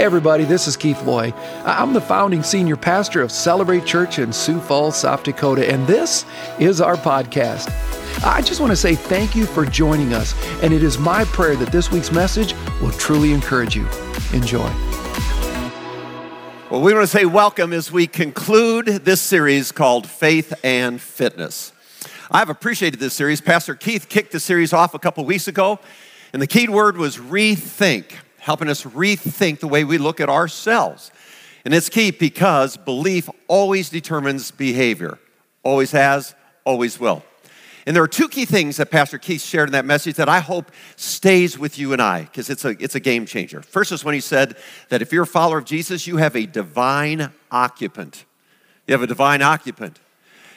Everybody, this is Keith Loy. I'm the founding senior pastor of Celebrate Church in Sioux Falls, South Dakota, and this is our podcast. I just want to say thank you for joining us, and it is my prayer that this week's message will truly encourage you. Enjoy. Well, we want to say welcome as we conclude this series called Faith and Fitness. I've appreciated this series. Pastor Keith kicked the series off a couple weeks ago, and the key word was rethink, helping us rethink the way we look at ourselves. And it's key because belief always determines behavior, always has, always will. And there are two key things that Pastor Keith shared in that message that I hope stays with you and I, because it's a, it's a game changer. First is when he said that if you're a follower of Jesus, you have a divine occupant. You have a divine occupant.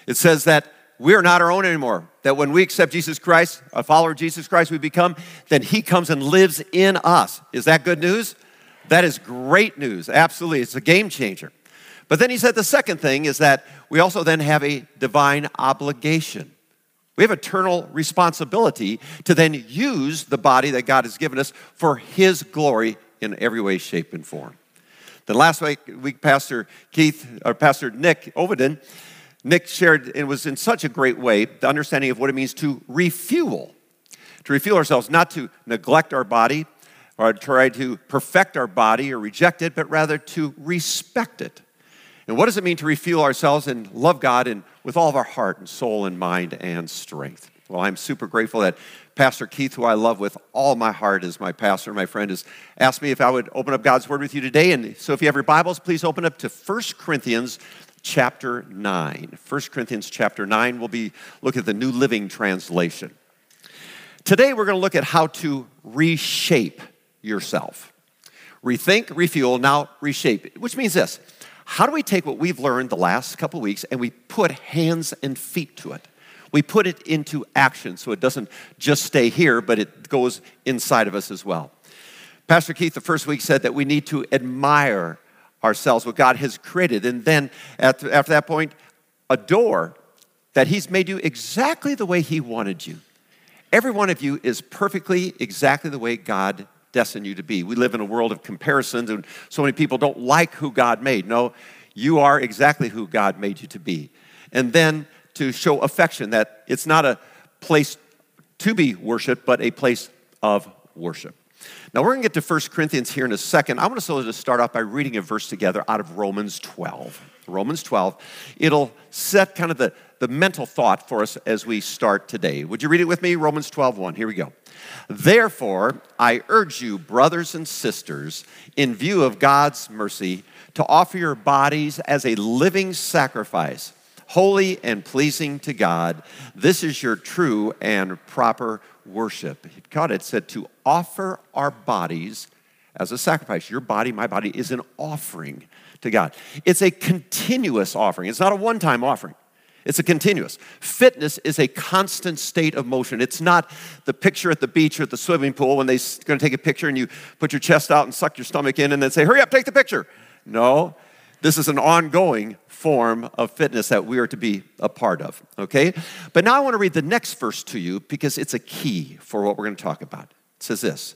It says that we are not our own anymore. That when we accept Jesus Christ, a follower of Jesus Christ, we become, then He comes and lives in us. Is that good news? That is great news. Absolutely. It's a game changer. But then He said the second thing is that we also then have a divine obligation. We have eternal responsibility to then use the body that God has given us for His glory in every way, shape, and form. Then last week, week Pastor Keith, or Pastor Nick Ovenden, Nick shared, it was in such a great way, the understanding of what it means to refuel. To refuel ourselves, not to neglect our body or try to perfect our body or reject it, but rather to respect it. And what does it mean to refuel ourselves and love God and with all of our heart and soul and mind and strength? Well, I'm super grateful that Pastor Keith, who I love with all my heart as my pastor, my friend, has asked me if I would open up God's Word with you today. And so if you have your Bibles, please open up to 1 Corinthians chapter 9. 1 Corinthians chapter 9, we'll be looking at the New Living Translation. Today, we're going to look at how to reshape yourself. Rethink, refuel, now reshape, which means this. How do we take what we've learned the last couple weeks and we put hands and feet to it? We put it into action so it doesn't just stay here, but it goes inside of us as well. Pastor Keith, the first week, said that we need to admire ourselves, what God has created. And then after, that point, adore that He's made you exactly the way He wanted you. Every one of you is perfectly exactly the way God destined you to be. We live in a world of comparisons, and so many people don't like who God made. No, you are exactly who God made you to be. And then to show affection, that it's not a place to be worshiped, but a place of worship. Now, we're going to get to 1 Corinthians here in a second. I want us to start off by reading a verse together out of Romans 12. Romans 12. It'll set kind of the, the mental thought for us as we start today. Would you read it with me? Romans 12, 1. Here we go. Therefore, I urge you, brothers and sisters, in view of God's mercy, to offer your bodies as a living sacrifice, holy and pleasing to God. This is your true and proper worship. God had said to offer our bodies as a sacrifice. Your body, my body, is an offering to God. It's a continuous offering, it's not a one time offering. It's a continuous. Fitness is a constant state of motion. It's not the picture at the beach or at the swimming pool when they're going to take a picture and you put your chest out and suck your stomach in and then say, hurry up, take the picture. No, this is an ongoing form of fitness that we are to be a part of, okay? But now I want to read the next verse to you because it's a key for what we're going to talk about. It says this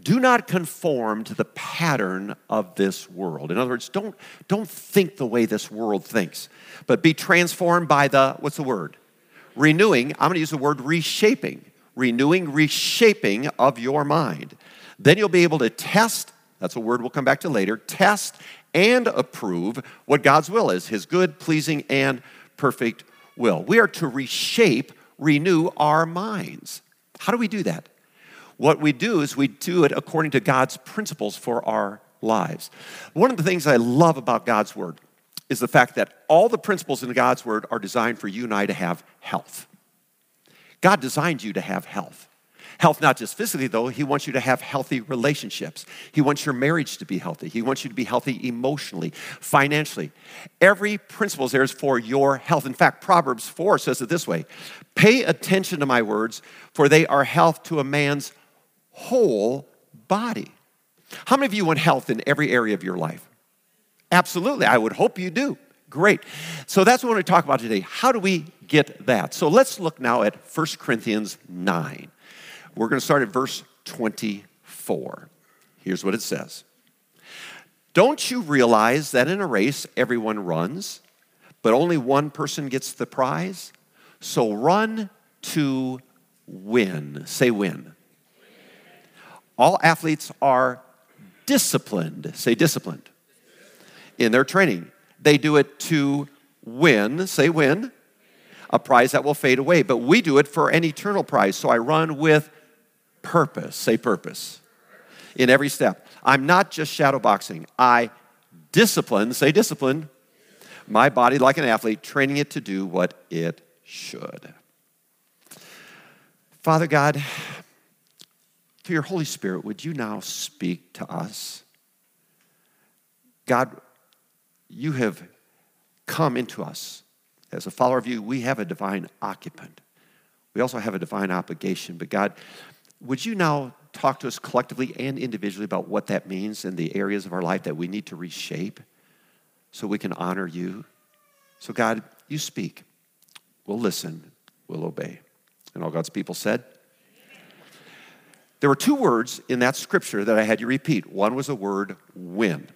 Do not conform to the pattern of this world. In other words, don't, don't think the way this world thinks, but be transformed by the, what's the word? Renewing. I'm going to use the word reshaping. Renewing, reshaping of your mind. Then you'll be able to test, that's a word we'll come back to later, test and approve what God's will is his good, pleasing, and perfect will. We are to reshape, renew our minds. How do we do that? What we do is we do it according to God's principles for our lives. One of the things I love about God's word is the fact that all the principles in God's word are designed for you and I to have health. God designed you to have health. Health, not just physically, though, He wants you to have healthy relationships. He wants your marriage to be healthy. He wants you to be healthy emotionally, financially. Every principle there is for your health. In fact, Proverbs 4 says it this way Pay attention to my words, for they are health to a man's whole body. How many of you want health in every area of your life? Absolutely. I would hope you do. Great. So that's what we're going to talk about today. How do we get that? So let's look now at 1 Corinthians 9. We're going to start at verse 24. Here's what it says Don't you realize that in a race, everyone runs, but only one person gets the prize? So run to win. Say win. All athletes are disciplined. Say disciplined. In their training, they do it to win. Say win. A prize that will fade away. But we do it for an eternal prize. So I run with purpose. Say purpose. In every step. I'm not just shadow boxing. I discipline, say discipline, my body like an athlete, training it to do what it should. Father God, through your Holy Spirit, would you now speak to us? God, you have come into us. As a follower of you, we have a divine occupant. We also have a divine obligation. But God, would you now talk to us collectively and individually about what that means in the areas of our life that we need to reshape so we can honor you? So, God, you speak. We'll listen. We'll obey. And all God's people said, there were two words in that scripture that I had you repeat. One was the word win.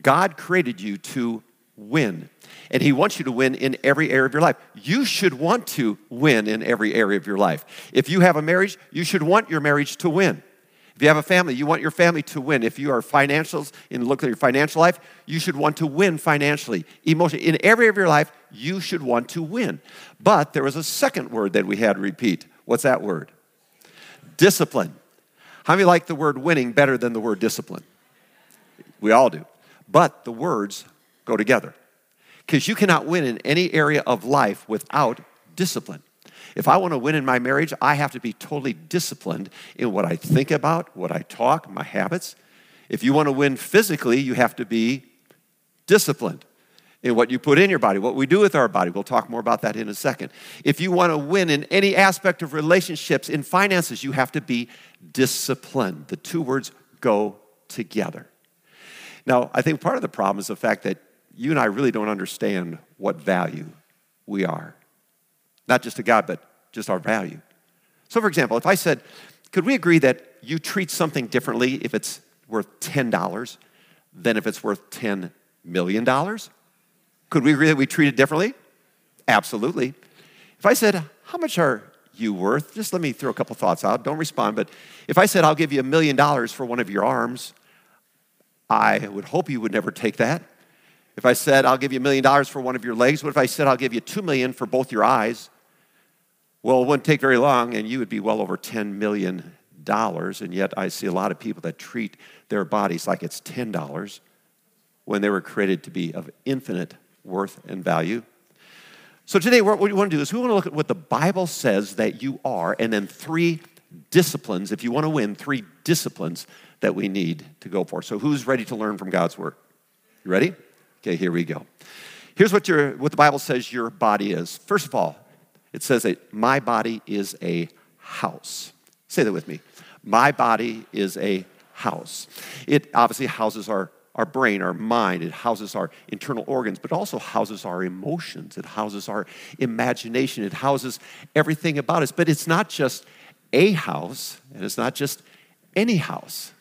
God created you to win. And He wants you to win in every area of your life. You should want to win in every area of your life. If you have a marriage, you should want your marriage to win. If you have a family, you want your family to win. If you are financials and look at your financial life, you should want to win financially, emotionally. In every area of your life, you should want to win. But there was a second word that we had to repeat. What's that word? Discipline. How many like the word winning better than the word discipline? We all do. But the words go together. Because you cannot win in any area of life without discipline. If I want to win in my marriage, I have to be totally disciplined in what I think about, what I talk, my habits. If you want to win physically, you have to be disciplined in what you put in your body, what we do with our body. We'll talk more about that in a second. If you want to win in any aspect of relationships, in finances, you have to be disciplined. The two words go together. Now, I think part of the problem is the fact that you and I really don't understand what value we are. Not just to God, but just our value. So, for example, if I said, could we agree that you treat something differently if it's worth $10 than if it's worth $10 million? Could we agree that we treat it differently? Absolutely. If I said, How much are you worth? Just let me throw a couple thoughts out. Don't respond. But if I said, I'll give you a million dollars for one of your arms, I would hope you would never take that. If I said, I'll give you a million dollars for one of your legs, what if I said, I'll give you two million for both your eyes? Well, it wouldn't take very long, and you would be well over $10 million. And yet, I see a lot of people that treat their bodies like it's $10 when they were created to be of infinite worth and value. So today, what we want to do is we want to look at what the Bible says that you are, and then three disciplines, if you want to win, three disciplines that we need to go for. So who's ready to learn from God's Word? You ready? Okay, here we go. Here's what, your, what the Bible says your body is. First of all, it says that my body is a house. Say that with me. My body is a house. It obviously houses our our brain, our mind, it houses our internal organs, but also houses our emotions, it houses our imagination, it houses everything about us. But it's not just a house, and it's not just any house.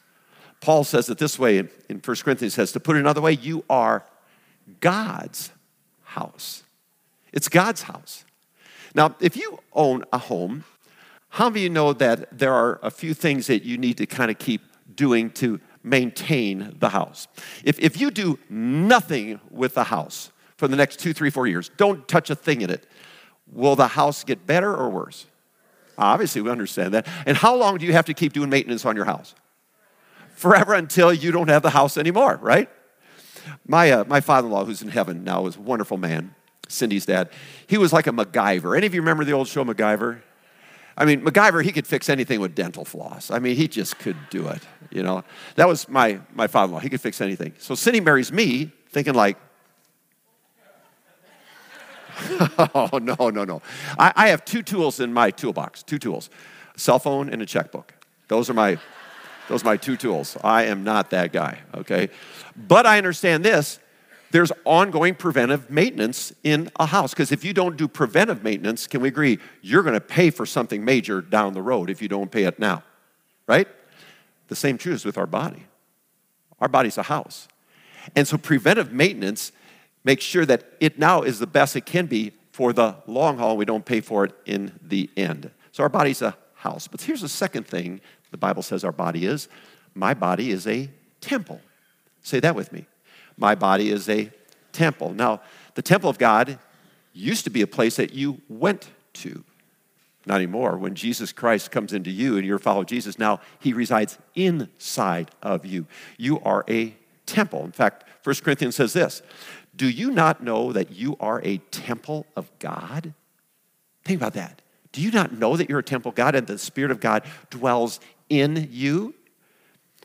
Paul says it this way in 1 Corinthians says, to put it another way, you are God's house. It's God's house. Now, if you own a home, how many of you know that there are a few things that you need to kind of keep doing to maintain the house. If, if you do nothing with the house for the next two, three, four years, don't touch a thing in it, will the house get better or worse? Obviously, we understand that. And how long do you have to keep doing maintenance on your house? Forever until you don't have the house anymore, right? My, uh, my father in law, who's in heaven now, is a wonderful man, Cindy's dad. He was like a MacGyver. Any of you remember the old show MacGyver? I mean, MacGyver, he could fix anything with dental floss. I mean, he just could do it, you know. That was my, my father-in-law. He could fix anything. So Cindy marries me thinking like, oh, no, no, no. I, I have two tools in my toolbox, two tools, a cell phone and a checkbook. Those are my, those are my two tools. I am not that guy, okay? But I understand this, there's ongoing preventive maintenance in a house. Because if you don't do preventive maintenance, can we agree, you're going to pay for something major down the road if you don't pay it now, right? The same truth is with our body. Our body's a house. And so preventive maintenance makes sure that it now is the best it can be for the long haul. We don't pay for it in the end. So our body's a house. But here's the second thing the Bible says our body is my body is a temple. Say that with me. My body is a temple. Now, the temple of God used to be a place that you went to. Not anymore. When Jesus Christ comes into you and you're a follower Jesus, now he resides inside of you. You are a temple. In fact, 1 Corinthians says this Do you not know that you are a temple of God? Think about that. Do you not know that you're a temple God and the Spirit of God dwells in you?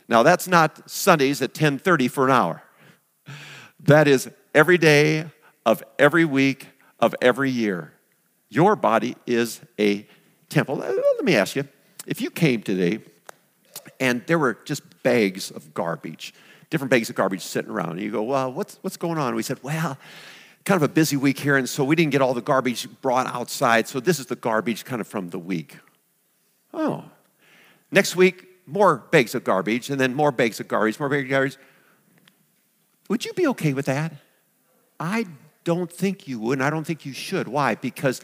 Now that's not Sundays at 10:30 for an hour. That is every day of every week of every year. Your body is a temple. Let me ask you, if you came today and there were just bags of garbage, different bags of garbage sitting around, and you go, well, what's, what's going on? We said, well, kind of a busy week here, and so we didn't get all the garbage brought outside, so this is the garbage kind of from the week. Oh. Next week, more bags of garbage, and then more bags of garbage, more bags of garbage. Would you be okay with that? I don't think you would, and I don't think you should. Why? Because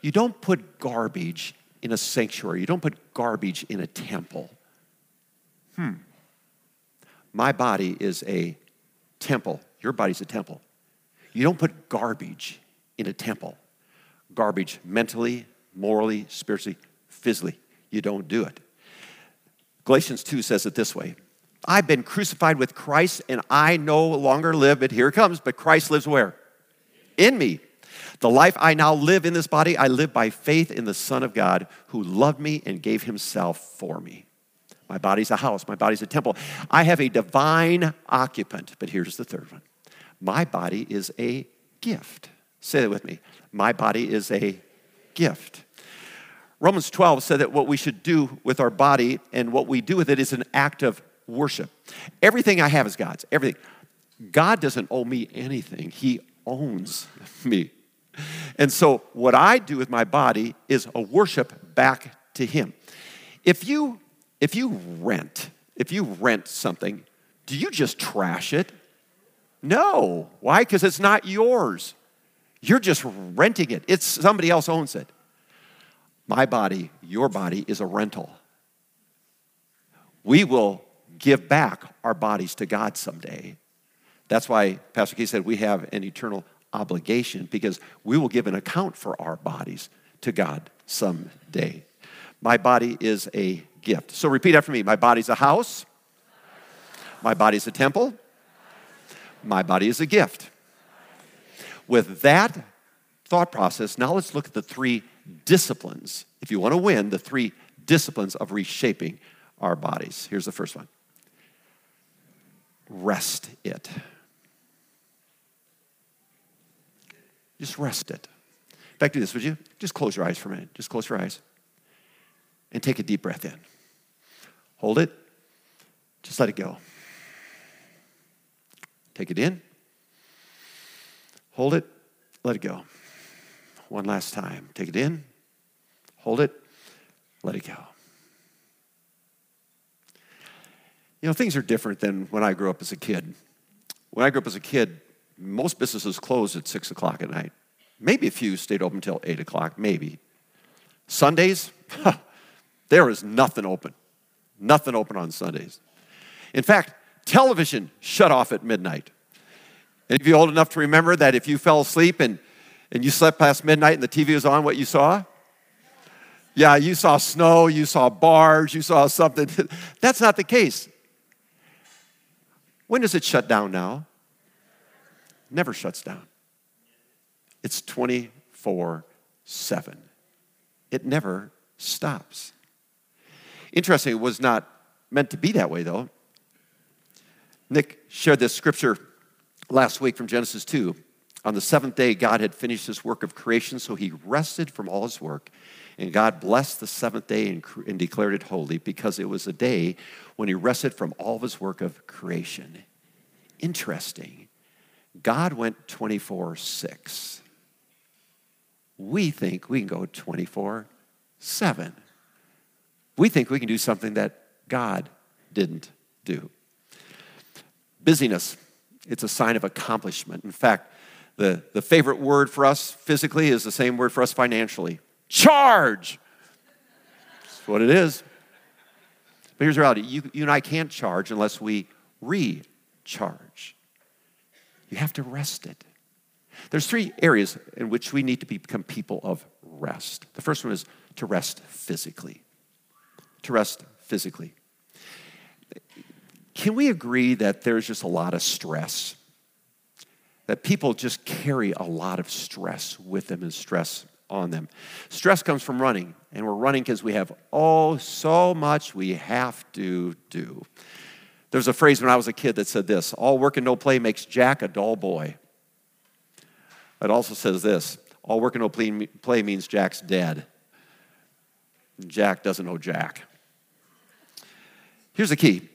you don't put garbage in a sanctuary, you don't put garbage in a temple. Hmm. My body is a temple. Your body's a temple. You don't put garbage in a temple. Garbage mentally, morally, spiritually, physically. You don't do it. Galatians 2 says it this way I've been crucified with Christ, and I no longer live, but here it comes, but Christ lives where? In me. The life I now live in this body, I live by faith in the Son of God who loved me and gave himself for me. My body's a house, my body's a temple. I have a divine occupant, but here's the third one my body is a gift. Say that with me. My body is a gift. Romans 12 said that what we should do with our body and what we do with it is an act of worship. Everything I have is God's. Everything. God doesn't owe me anything, He owns me. And so, what I do with my body is a worship back to Him. If you, if you rent, if you rent something, do you just trash it? No. Why? Because it's not yours. You're just renting it. It's somebody else owns it. My body, your body is a rental. We will give back our bodies to God someday. That's why Pastor Key said we have an eternal obligation because we will give an account for our bodies to God someday. My body is a gift. So repeat after me. My body's a house. My body's a temple. My body is a gift. With that thought process, now let's look at the three disciplines. If you want to win, the three disciplines of reshaping our bodies. Here's the first one rest it. Just rest it. In fact, do this, would you? Just close your eyes for a minute. Just close your eyes and take a deep breath in. Hold it. Just let it go. Take it in. Hold it. Let it go. One last time. Take it in. Hold it. Let it go. You know, things are different than when I grew up as a kid. When I grew up as a kid, most businesses closed at 6 o'clock at night. Maybe a few stayed open until 8 o'clock, maybe. Sundays, there is nothing open. Nothing open on Sundays. In fact, television shut off at midnight. And if you're old enough to remember that if you fell asleep and, and you slept past midnight and the TV was on, what you saw? Yeah, you saw snow, you saw bars, you saw something. That's not the case. When does it shut down now? Never shuts down. It's 24 7. It never stops. Interesting, it was not meant to be that way, though. Nick shared this scripture last week from Genesis 2. On the seventh day, God had finished his work of creation, so he rested from all his work. And God blessed the seventh day and, and, declared it holy because it was a day when he rested from all of his work of creation. Interesting. God went 24 6. We think we can go 24 7. We think we can do something that God didn't do. Busyness. it's a sign of accomplishment. In fact, the, the favorite word for us physically is the same word for us financially charge. That's what it is. But here's the reality you, you and I can't charge unless we recharge. You have to rest it. There's three areas in which we need to become people of rest. The first one is to rest physically. To rest physically. Can we agree that there's just a lot of stress? That people just carry a lot of stress with them and stress on them. Stress comes from running, and we're running because we have, oh, so much we have to do. There's a phrase when I was a kid that said this all work and no play makes Jack a dull boy. It also says this all work and no play means Jack's dead. Jack doesn't know Jack. Here's the key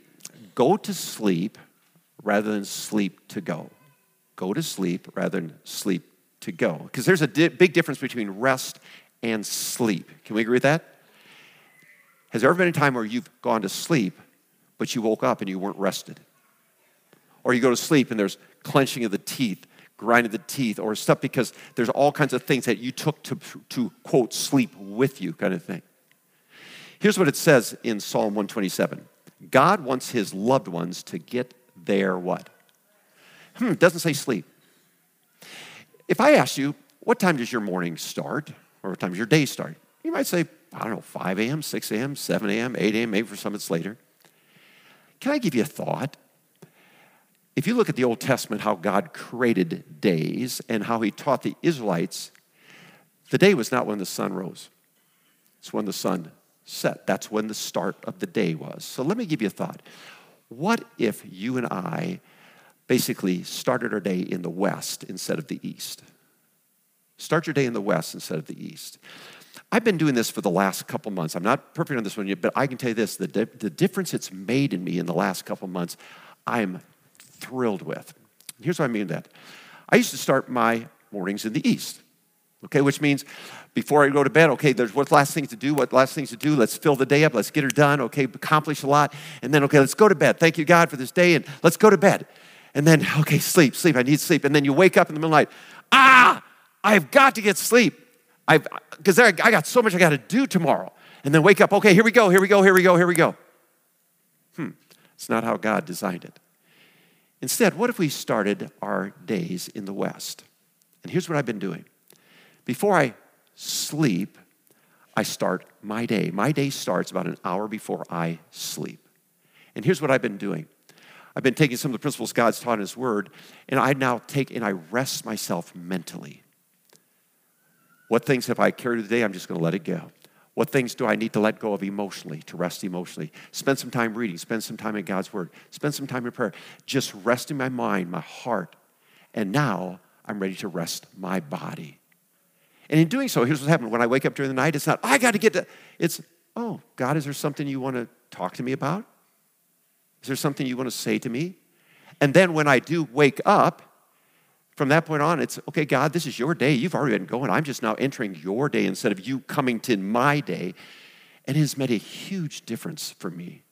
go to sleep rather than sleep to go. Go to sleep rather than sleep to go. Because there's a di- big difference between rest and sleep. Can we agree with that? Has there ever been a time where you've gone to sleep, but you woke up and you weren't rested? Or you go to sleep and there's clenching of the teeth, grinding the teeth, or stuff because there's all kinds of things that you took to, to quote, sleep with you, kind of thing. Here's what it says in Psalm 127 God wants his loved ones to get their what? Hmm, doesn't say sleep. If I ask you, what time does your morning start? Or what time does your day start? You might say, I don't know, 5 a.m., 6 a.m., 7 a.m., 8 a.m., maybe for some it's later. Can I give you a thought? If you look at the Old Testament, how God created days and how he taught the Israelites, the day was not when the sun rose, it's when the sun set. That's when the start of the day was. So let me give you a thought. What if you and I basically started our day in the west instead of the east? Start your day in the west instead of the east. I've been doing this for the last couple months. I'm not perfect on this one yet, but I can tell you this the, di- the difference it's made in me in the last couple months, I'm thrilled with. Here's what I mean that. I used to start my mornings in the east, okay, which means before I go to bed, okay, there's what last things to do, what last things to do. Let's fill the day up, let's get her done, okay, accomplish a lot. And then, okay, let's go to bed. Thank you, God, for this day, and let's go to bed. And then, okay, sleep, sleep, I need sleep. And then you wake up in the middle of the night, ah, I've got to get sleep. I've, because I got so much I got to do tomorrow. And then wake up, okay, here we go, here we go, here we go, here we go. Hmm, it's not how God designed it. Instead, what if we started our days in the West? And here's what I've been doing. Before I sleep, I start my day. My day starts about an hour before I sleep. And here's what I've been doing I've been taking some of the principles God's taught in His Word, and I now take and I rest myself mentally. What things have I carried today? I'm just going to let it go. What things do I need to let go of emotionally, to rest emotionally? Spend some time reading, spend some time in God's Word, spend some time in prayer, just resting my mind, my heart. And now I'm ready to rest my body. And in doing so, here's what happened. When I wake up during the night, it's not, I got to get to, it's, oh, God, is there something you want to talk to me about? Is there something you want to say to me? And then when I do wake up, from that point on, it's okay, God, this is your day. You've already been going. I'm just now entering your day instead of you coming to my day. And it has made a huge difference for me.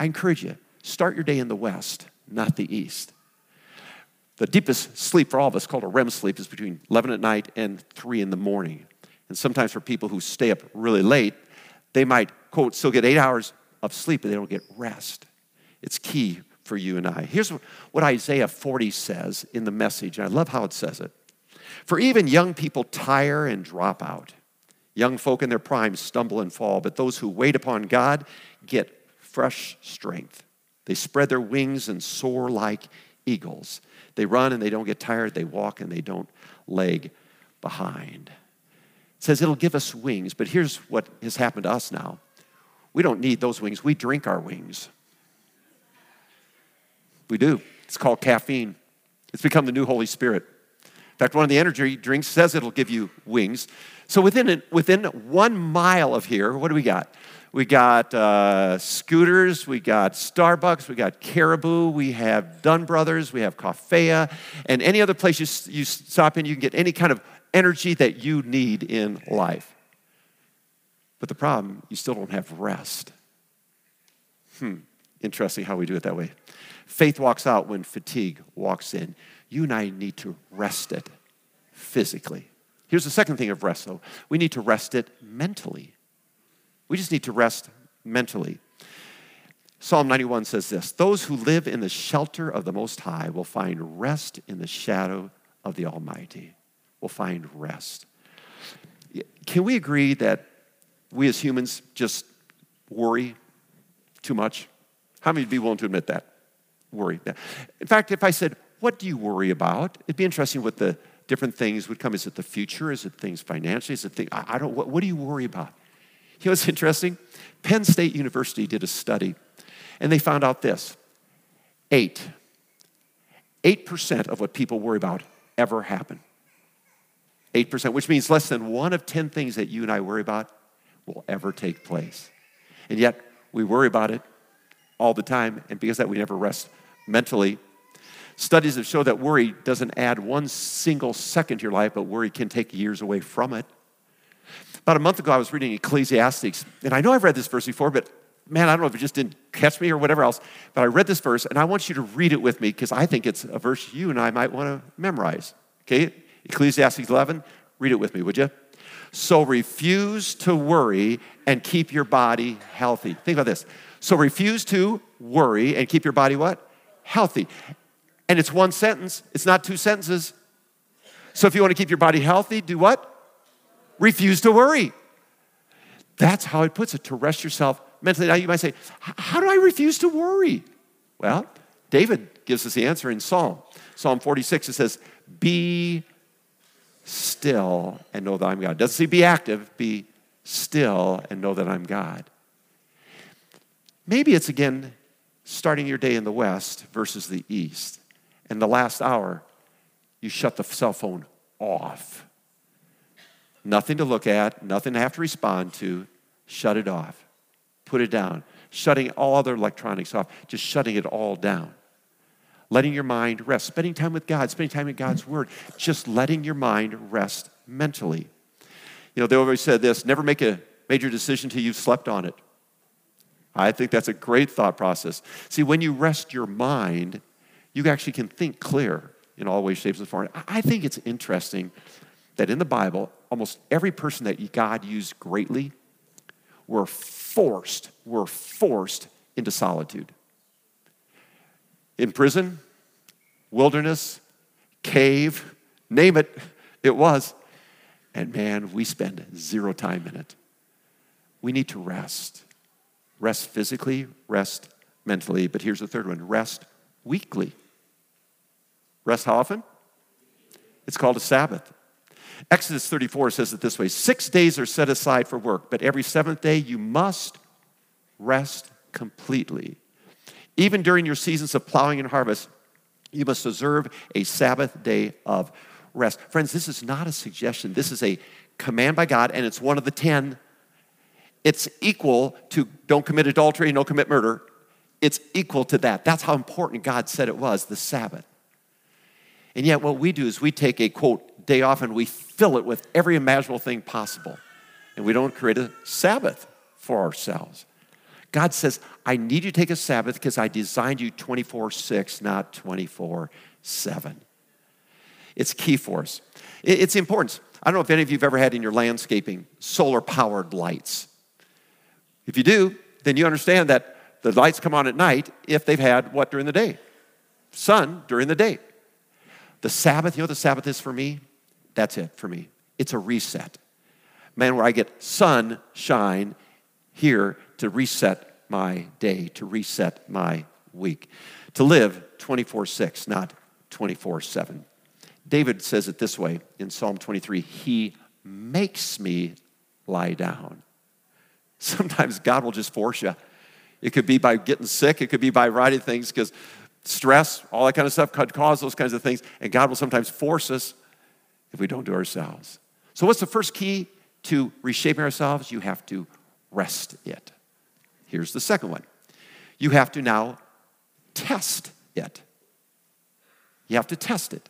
I encourage you, start your day in the West, not the East. The deepest sleep for all of us, called a REM sleep, is between 11 at night and 3 in the morning. And sometimes for people who stay up really late, they might, quote, still get eight hours of sleep, but they don't get rest. It's key for you and I. Here's what Isaiah 40 says in the message, I love how it says it. For even young people tire and drop out. Young folk in their prime stumble and fall, but those who wait upon God get fresh strength. They spread their wings and soar like eagles. They run and they don't get tired. They walk and they don't lag behind. It says it'll give us wings, but here's what has happened to us now. We don't need those wings. We drink our wings. We do. It's called caffeine. It's become the new Holy Spirit. In fact, one of the energy drinks says it'll give you wings. So within, within one mile of here, what do we got? We got uh, Scooter's, we got Starbucks, we got Caribou, we have Dunn Brothers, we have Coffea, and any other place you, you stop in, you can get any kind of energy that you need in life. But the problem, you still don't have rest. Hmm, interesting how we do it that way. Faith walks out when fatigue walks in. You and I need to rest it physically. Here's the second thing of rest, though we need to rest it mentally. We just need to rest mentally. Psalm 91 says this Those who live in the shelter of the Most High will find rest in the shadow of the Almighty. Will find rest. Can we agree that we as humans just worry too much? How many would be willing to admit that? Worry. In fact, if I said, What do you worry about? It'd be interesting what the different things would come. Is it the future? Is it things financially? Is it things, I, I don't, what, what do you worry about? You know what's interesting? Penn State University did a study and they found out this eight, 8% of what people worry about ever happen. 8%, which means less than one of 10 things that you and I worry about will ever take place. And yet, we worry about it all the time, and because that, we never rest mentally. Studies have shown that worry doesn't add one single second to your life, but worry can take years away from it. About a month ago, I was reading Ecclesiastes, and I know I've read this verse before, but man, I don't know if it just didn't catch me or whatever else, but I read this verse and I want you to read it with me because I think it's a verse you and I might want to memorize. Okay? Ecclesiastes 11, read it with me, would you? So refuse to worry and keep your body healthy. Think about this. So refuse to worry and keep your body what? Healthy. And it's one sentence, it's not two sentences. So if you want to keep your body healthy, do what? Refuse to worry. That's how it puts it to rest yourself mentally. Now you might say, How do I refuse to worry? Well, David gives us the answer in Psalm. Psalm 46, it says, Be still and know that I'm God. Doesn't say be active, be still and know that I'm God. Maybe it's again starting your day in the west versus the east. And the last hour, you shut the cell phone off. Nothing to look at, nothing to have to respond to. Shut it off put it down. Shutting all other electronics off, just shutting it all down. Letting your mind rest, spending time with God, spending time in God's Word, just letting your mind rest mentally. You know, they always said this never make a major decision until you've slept on it. I think that's a great thought process. See, when you rest your mind, you actually can think clear in all ways, shapes, and forms. I think it's interesting that in the Bible, almost every person that God used greatly were forced, were forced into solitude. In prison, wilderness, cave, name it, it was. And man, we spend zero time in it. We need to rest. Rest physically, rest mentally. But here's the third one rest weekly. Rest how often? It's called a Sabbath. Exodus 34 says it this way Six days are set aside for work, but every seventh day you must rest completely. Even during your seasons of plowing and harvest, you must observe a Sabbath day of rest. Friends, this is not a suggestion. This is a command by God, and it's one of the ten. It's equal to don't commit adultery, don't commit murder. It's equal to that. That's how important God said it was, the Sabbath. And yet, what we do is we take a quote day off and we fill it with every imaginable thing possible. And we don't create a Sabbath for ourselves. God says, I need you to take a Sabbath because I designed you 24 6, not 24 7. It's key for us. It's important. I don't know if any of you have ever had in your landscaping solar powered lights. If you do, then you understand that the lights come on at night if they've had what during the day? Sun during the day. The Sabbath, you know what the Sabbath is for me? That's it for me. It's a reset. Man, where I get sunshine here to reset my day, to reset my week, to live 24 6, not 24 7. David says it this way in Psalm 23 He makes me lie down. Sometimes God will just force you. It could be by getting sick, it could be by writing things because stress, all that kind of stuff could cause those kinds of things. And God will sometimes force us if we don't do ourselves. So, what's the first key to reshaping ourselves? You have to rest it. Here's the second one you have to now test it. You have to test it.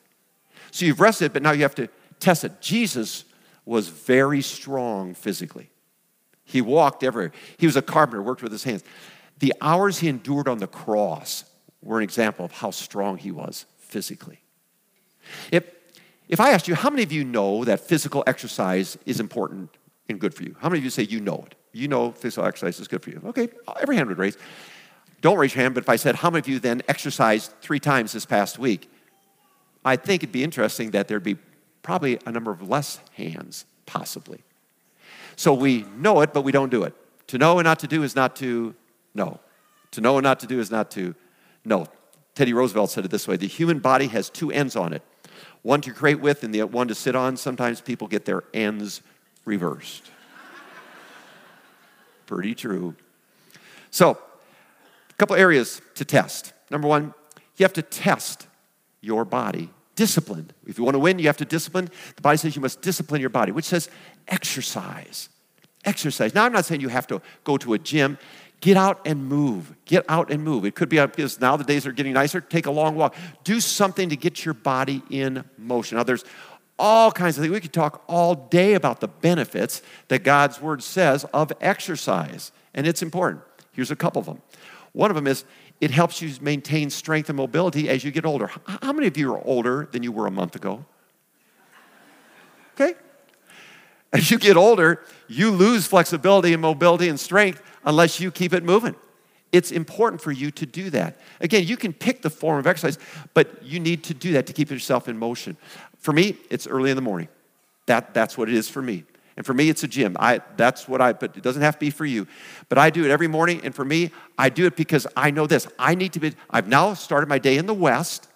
So, you've rested, but now you have to test it. Jesus was very strong physically. He walked everywhere. He was a carpenter, worked with his hands. The hours he endured on the cross were an example of how strong he was physically. If, if I asked you, how many of you know that physical exercise is important and good for you? How many of you say you know it? You know physical exercise is good for you. Okay, every hand would raise. Don't raise your hand, but if I said, how many of you then exercised three times this past week? I think it'd be interesting that there'd be probably a number of less hands, possibly. So we know it, but we don't do it. To know and not to do is not to know. To know and not to do is not to know. Teddy Roosevelt said it this way the human body has two ends on it one to create with and the one to sit on. Sometimes people get their ends reversed. Pretty true. So, a couple areas to test. Number one, you have to test your body. Disciplined. If you want to win, you have to discipline. The Bible says you must discipline your body, which says exercise. Exercise. Now, I'm not saying you have to go to a gym. Get out and move. Get out and move. It could be because now the days are getting nicer. Take a long walk. Do something to get your body in motion. Now, there's all kinds of things. We could talk all day about the benefits that God's word says of exercise, and it's important. Here's a couple of them. One of them is it helps you maintain strength and mobility as you get older. How many of you are older than you were a month ago? Okay? As you get older, you lose flexibility and mobility and strength unless you keep it moving. It's important for you to do that. Again, you can pick the form of exercise, but you need to do that to keep yourself in motion. For me, it's early in the morning. That, that's what it is for me. And for me, it's a gym. I, that's what I, but it doesn't have to be for you. But I do it every morning. And for me, I do it because I know this. I need to be, I've now started my day in the West.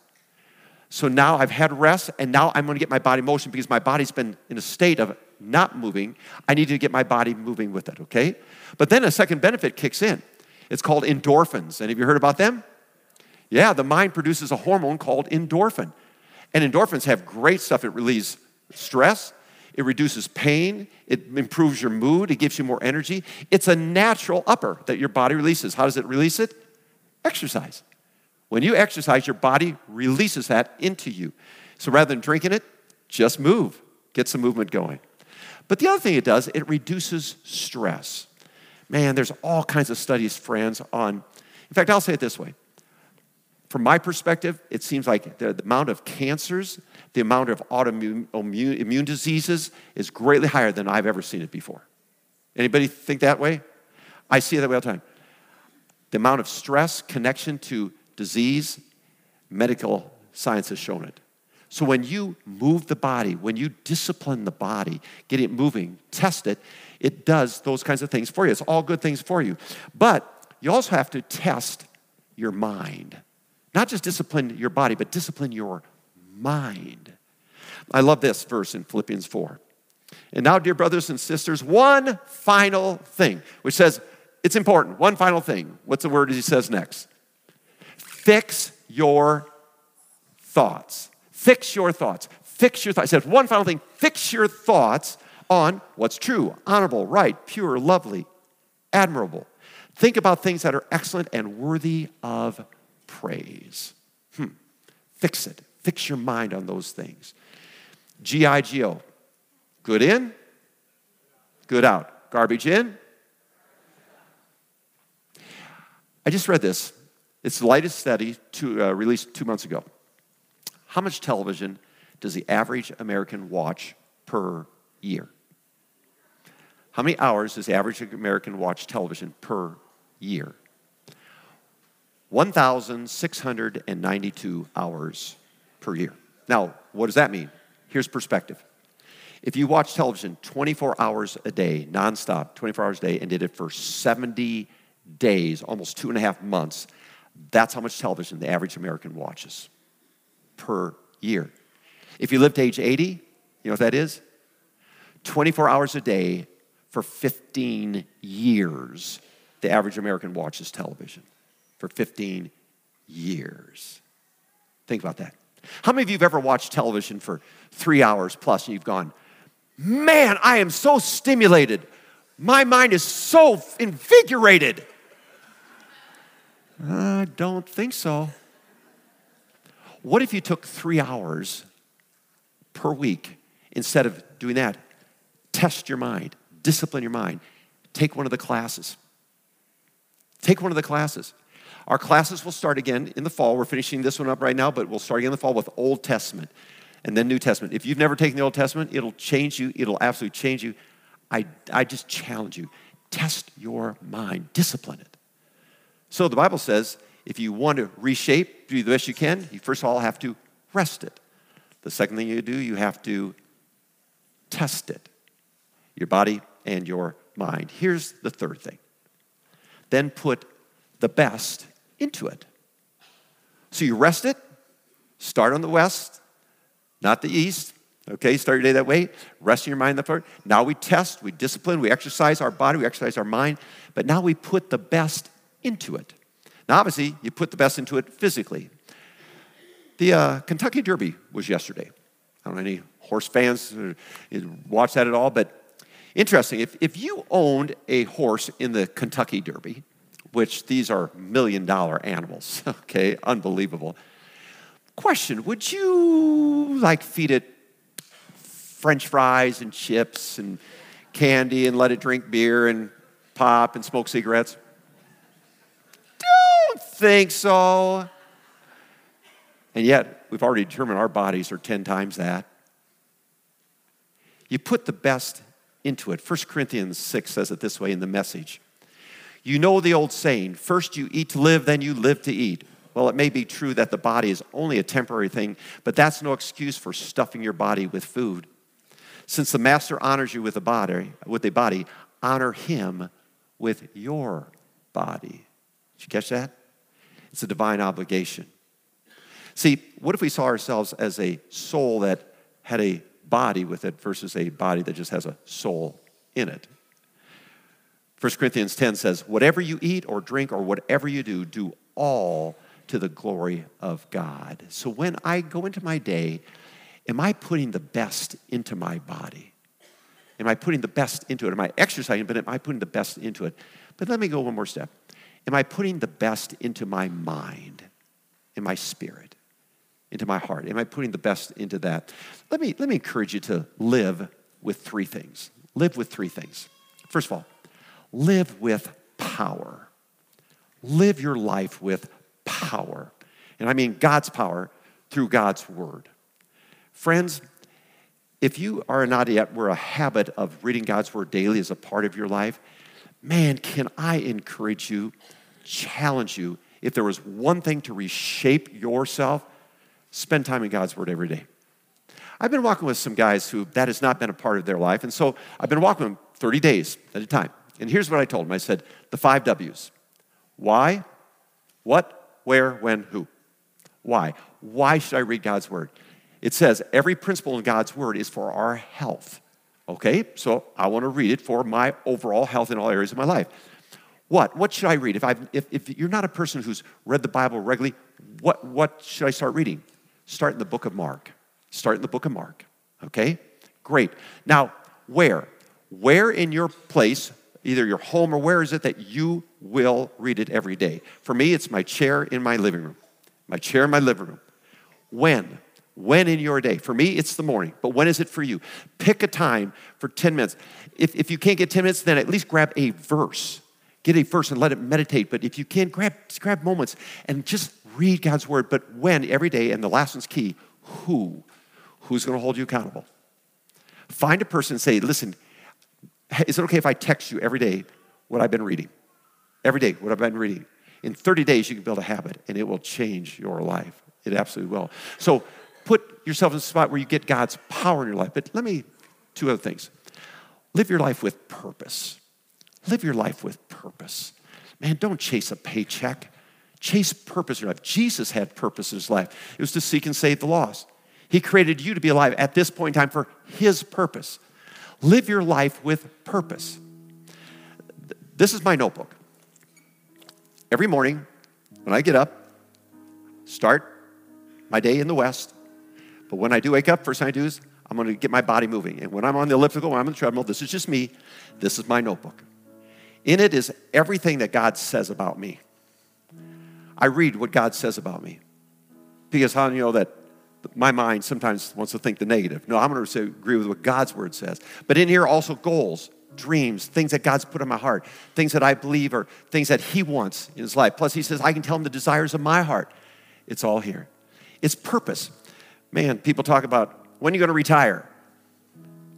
So now I've had rest, and now I'm going to get my body motion because my body's been in a state of not moving. I need to get my body moving with it, okay? But then a second benefit kicks in. It's called endorphins. Any of you heard about them? Yeah, the mind produces a hormone called endorphin. And endorphins have great stuff. It relieves stress, it reduces pain, it improves your mood, it gives you more energy. It's a natural upper that your body releases. How does it release it? Exercise. When you exercise, your body releases that into you. So rather than drinking it, just move, get some movement going. But the other thing it does, it reduces stress. Man, there's all kinds of studies, friends, on, in fact, I'll say it this way. From my perspective, it seems like the, amount of cancers, the amount of autoimmune immune, immune diseases is greatly higher than I've ever seen it before. Anybody think that way? I see it that way all the time. The amount of stress, connection to disease, medical science has shown it. So when you move the body, when you discipline the body, get it moving, test it, it does those kinds of things for you. It's all good things for you. But you also have to test your mind. Not just discipline your body, but discipline your mind. I love this verse in Philippians 4. And now, dear brothers and sisters, one final thing, which says it's important. One final thing. What's the word he says next? Fix your thoughts. Fix your thoughts. Fix your thoughts. He says one final thing fix your thoughts on what's true, honorable, right, pure, lovely, admirable. Think about things that are excellent and worthy of praise. Hmm. Fix it. Fix your mind on those things. G I G O. Good in, good out. Garbage in. I just read this. It's the latest study to, uh, released two months ago. How much television does the average American watch per year? How many hours does the average American watch television per year? 1,692 hours per year. Now, what does that mean? Here's perspective. If you watch television 24 hours a day, nonstop, 24 hours a day, and did it for 70 days, almost two and a half months, that's how much television the average American watches per year. If you live to age 80, you know what that is? 24 hours a day for 15 years, the average American watches television. For 15 years. Think about that. How many of you have ever watched television for three hours plus and you've gone, man, I am so stimulated. My mind is so invigorated. I don't think so. What if you took three hours per week instead of doing that? Test your mind, discipline your mind, take one of the classes. Take one of the classes. Our classes will start again in the fall. We're finishing this one up right now, but we'll start again in the fall with Old Testament and then New Testament. If you've never taken the Old Testament, it'll change you. It'll absolutely change you. I, I just challenge you test your mind, discipline it. So the Bible says if you want to reshape, do the best you can, you first of all have to rest it. The second thing you do, you have to test it, your body and your mind. Here's the third thing then put the best into it. So you rest it, start on the west, not the east. Okay, start your day that way. Rest your mind the part. Now we test, we discipline, we exercise our body, we exercise our mind, but now we put the best into it. Now, obviously, you put the best into it physically. The uh, Kentucky Derby was yesterday. I don't know any horse fans watch that at all, but interesting. If, if you owned a horse in the Kentucky Derby, which these are million dollar animals, okay, unbelievable Question Would you like feed it french fries and chips and candy and let it drink beer and pop and smoke cigarettes? Don't think so. And yet, we've already determined our bodies are 10 times that. You put the best into it. 1 Corinthians 6 says it this way in the message. You know the old saying first you eat to live, then you live to eat. Well, it may be true that the body is only a temporary thing, but that's no excuse for stuffing your body with food. Since the master honors you with a body, with a body, honor him with your body. Did you catch that? It's a divine obligation. See, what if we saw ourselves as a soul that had a body with it versus a body that just has a soul in it? 1 Corinthians 10 says, Whatever you eat or drink or whatever you do, do all to the glory of God. So when I go into my day, am I putting the best into my body? Am I putting the best into it? Am I exercising, but am I putting the best into it? But let me go one more step. Am I putting the best into my mind, in my spirit, into my heart? Am I putting the best into that? Let me, let me encourage you to live with three things. Live with three things. First of all, live with power. Live your life with power. And I mean God's power through God's word. Friends, if you are not yet, we're a habit of reading God's word daily as a part of your life, man, can I encourage you, challenge you, if there was one thing to reshape yourself, spend time in God's word every day. I've been walking with some guys who that has not been a part of their life, and so I've been walking with them 30 days at a time. And here's what I told him I said, the five W's why, what, where, when, who. Why? Why should I read God's word? It says every principle in God's word is for our health. Okay, so I want to read it for my overall health in all areas of my life. What? What should I read? If, i if, if you're not a person who's read the Bible regularly, what, what should I start reading? Start in the book of Mark. Start in the book of Mark. Okay? Great. Now, where? Where in your place either your home or where is it that you will read it every day? For me, it's my chair in my living room. My chair in my living room. When? When in your day? For me, it's the morning, but when is it for you? Pick a time for 10 minutes. If, if you can't get 10 minutes, then at least grab a verse. Get a verse and let it meditate. But if you can, grab, grab moments and just read God's word. But when every day, and the last one's key who? Who's going to hold you accountable? Find a person and say, listen, is it okay if I text you every day what I've been reading? Every day, what I've been reading. In 30 days, you can build a habit and it will change your life. It absolutely will. So put yourself in a spot where you get God's power in your life. But let me, two other things. Live your life with purpose. Live your life with purpose. Man, don't chase a paycheck. Chase purpose in your life. Jesus had purpose in his life. It was to seek and save the lost. He created you to be alive at this point in time for his purpose. Live your life with purpose. This is my notebook. Every morning, when I get up, start my day in the West. But when I do wake up, first thing I do is I'm going to get my body moving. And when I'm on the elliptical, when I'm on the treadmill, this is just me. This is my notebook. In it is everything that God says about me. I read what God says about me. Because how do you know that my mind sometimes wants to think the negative. No, I'm going to agree with what God's word says. But in here, also goals. dreams, things that God's put in my heart, things that I believe are things that He wants in His life. Plus, He says, I can tell Him the desires of my heart. It's all here. It's purpose. Man, people talk about when are you going to retire?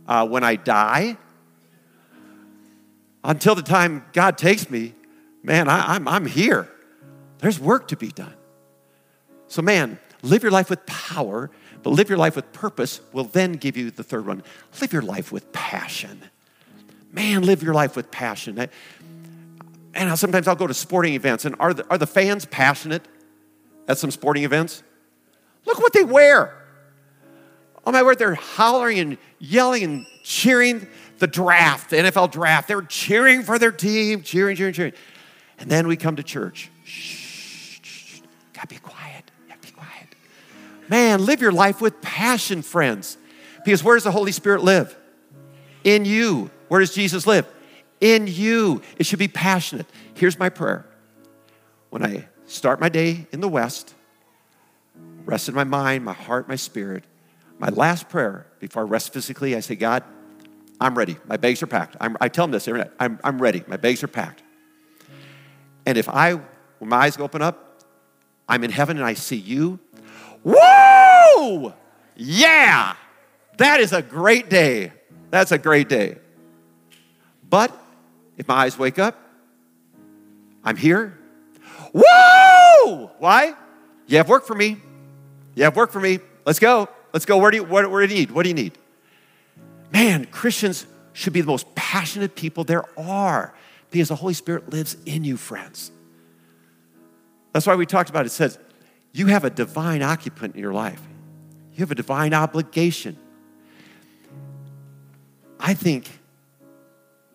Uh, when I die? Until the time God takes me, man, I, I'm, I'm here. There's work to be done. So, man, live your life with power, but live your life with purpose will then give you the third one. Live your life with passion. Man, live your life with passion. And sometimes I'll go to sporting events, and are the, are the fans passionate at some sporting events? Look what they wear. Oh my word, they're hollering and yelling and cheering the draft, the NFL draft. They're cheering for their team, cheering, cheering, cheering. And then we come to church. Shh, Man, live your life with passion, friends. Because where does the Holy Spirit live? In you. Where does Jesus live? In you. It should be passionate. Here's my prayer. When I start my day in the West, rest in my mind, my heart, my spirit, my last prayer before I rest physically, I say, God, I'm ready. My bags are packed. I'm, i tell them this every night. I'm, I'm ready. My bags are packed. And if I, when my eyes open up, I'm in heaven and I see you, whoa! Yeah! That is a great day. That's a great day. But if my eyes wake up, I'm here. Whoa! Why? You have work for me. You have work for me. Let's go. Let's go. Where do you, what, where do you need? What do you need? Man, Christians should be the most passionate people there are because the Holy Spirit lives in you, friends. That's why we talked about it. It says, you have a divine occupant in your life, you have a divine obligation. I think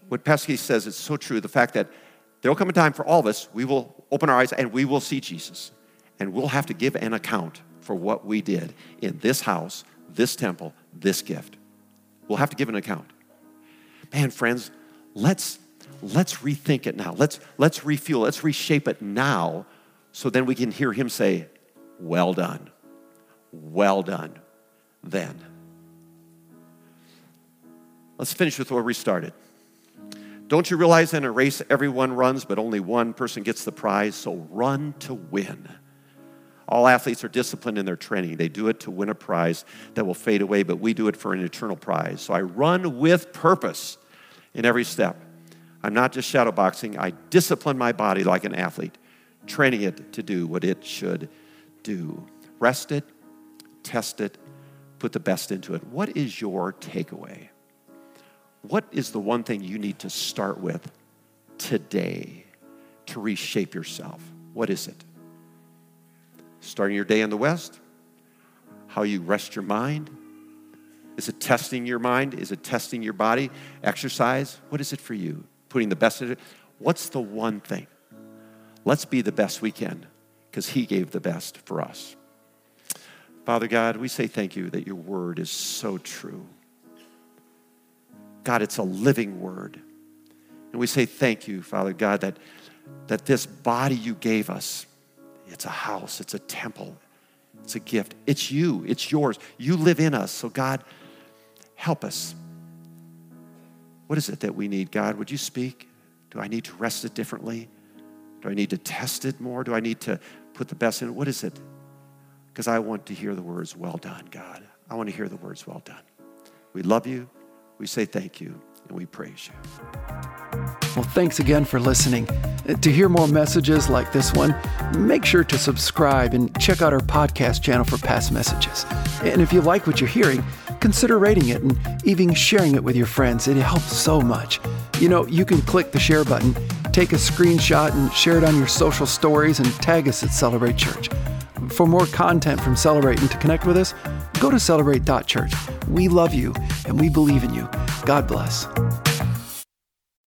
what Pesky says is so true the fact that there will come a time for all of us, we will open our eyes and we will see Jesus. And we'll have to give an account for what we did in this house, this temple, this gift. We'll have to give an account. Man, friends, let's let's rethink it now. Let's let's refuel, let's reshape it now so then we can hear him say, "Well done. Well done." Then. Let's finish with where we started. Don't you realize in a race everyone runs, but only one person gets the prize? So run to win. All athletes are disciplined in their training. They do it to win a prize that will fade away, but we do it for an eternal prize. So I run with purpose in every step. I'm not just shadowboxing, I discipline my body like an athlete, training it to do what it should do. Rest it, test it, put the best into it. What is your takeaway? What is the one thing you need to start with today to reshape yourself? What is it? Starting your day in the West? How you rest your mind? Is it testing your mind? Is it testing your body? Exercise? What is it for you? Putting the best in it? What's the one thing? Let's be the best we can because He gave the best for us. Father God, we say thank you that your word is so true. God, it's a living word. And we say thank you, Father God, that, that this body you gave us it's a house, it's a temple, it's a gift. It's you, it's yours. You live in us. So, God, help us. What is it that we need, God? Would you speak? Do I need to rest it differently? Do I need to test it more? Do I need to put the best in it? What is it? Because I want to hear the words, well done, God. I want to hear the words, well done. We love you. We say thank you, and we praise you. Well, thanks again for listening. Uh, to hear more messages like this one, make sure to subscribe and check out our podcast channel for past messages. And if you like what you're hearing, consider rating it and even sharing it with your friends. It helps so much. You know, you can click the share button, take a screenshot, and share it on your social stories and tag us at Celebrate Church. For more content from Celebrate and to connect with us, go to celebrate.church. We love you and we believe in you. God bless.